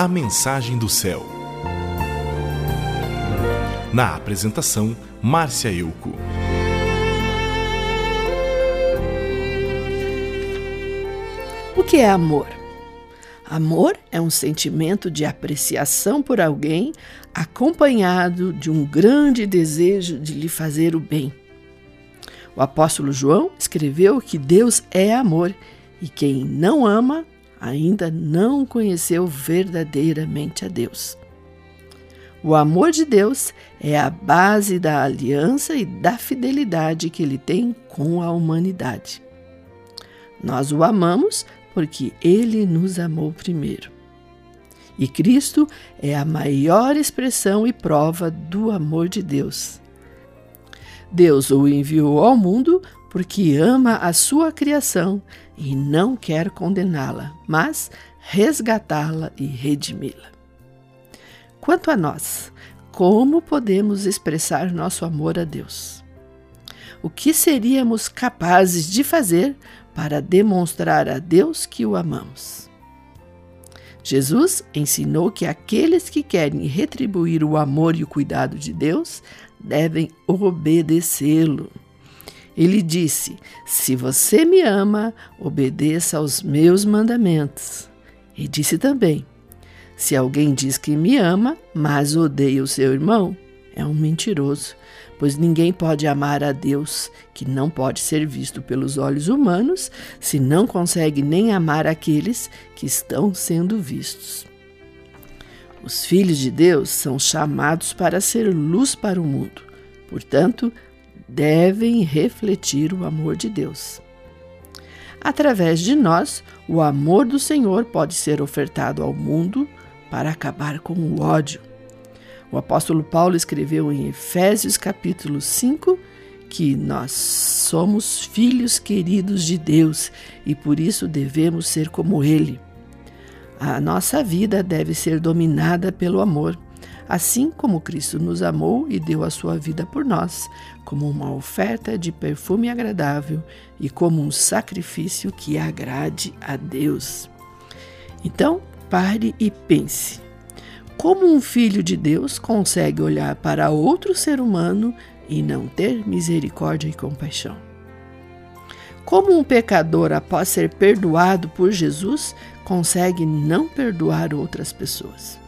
A Mensagem do Céu. Na apresentação, Márcia Euco. O que é amor? Amor é um sentimento de apreciação por alguém, acompanhado de um grande desejo de lhe fazer o bem. O apóstolo João escreveu que Deus é amor e quem não ama ainda não conheceu verdadeiramente a Deus. O amor de Deus é a base da aliança e da fidelidade que ele tem com a humanidade. Nós o amamos porque ele nos amou primeiro. E Cristo é a maior expressão e prova do amor de Deus. Deus o enviou ao mundo porque ama a sua criação e não quer condená-la, mas resgatá-la e redimi-la. Quanto a nós, como podemos expressar nosso amor a Deus? O que seríamos capazes de fazer para demonstrar a Deus que o amamos? Jesus ensinou que aqueles que querem retribuir o amor e o cuidado de Deus devem obedecê-lo. Ele disse: Se você me ama, obedeça aos meus mandamentos. E disse também: Se alguém diz que me ama, mas odeia o seu irmão, é um mentiroso, pois ninguém pode amar a Deus, que não pode ser visto pelos olhos humanos, se não consegue nem amar aqueles que estão sendo vistos. Os filhos de Deus são chamados para ser luz para o mundo. Portanto, devem refletir o amor de Deus. Através de nós, o amor do Senhor pode ser ofertado ao mundo para acabar com o ódio. O apóstolo Paulo escreveu em Efésios capítulo 5 que nós somos filhos queridos de Deus e por isso devemos ser como ele. A nossa vida deve ser dominada pelo amor assim como Cristo nos amou e deu a sua vida por nós, como uma oferta de perfume agradável e como um sacrifício que agrade a Deus. Então, pare e pense. Como um filho de Deus consegue olhar para outro ser humano e não ter misericórdia e compaixão? Como um pecador, após ser perdoado por Jesus, consegue não perdoar outras pessoas?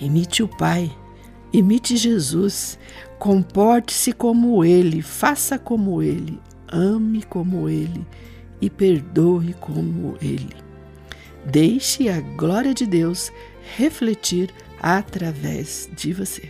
Imite o Pai, imite Jesus, comporte-se como Ele, faça como Ele, ame como Ele e perdoe como Ele. Deixe a glória de Deus refletir através de você.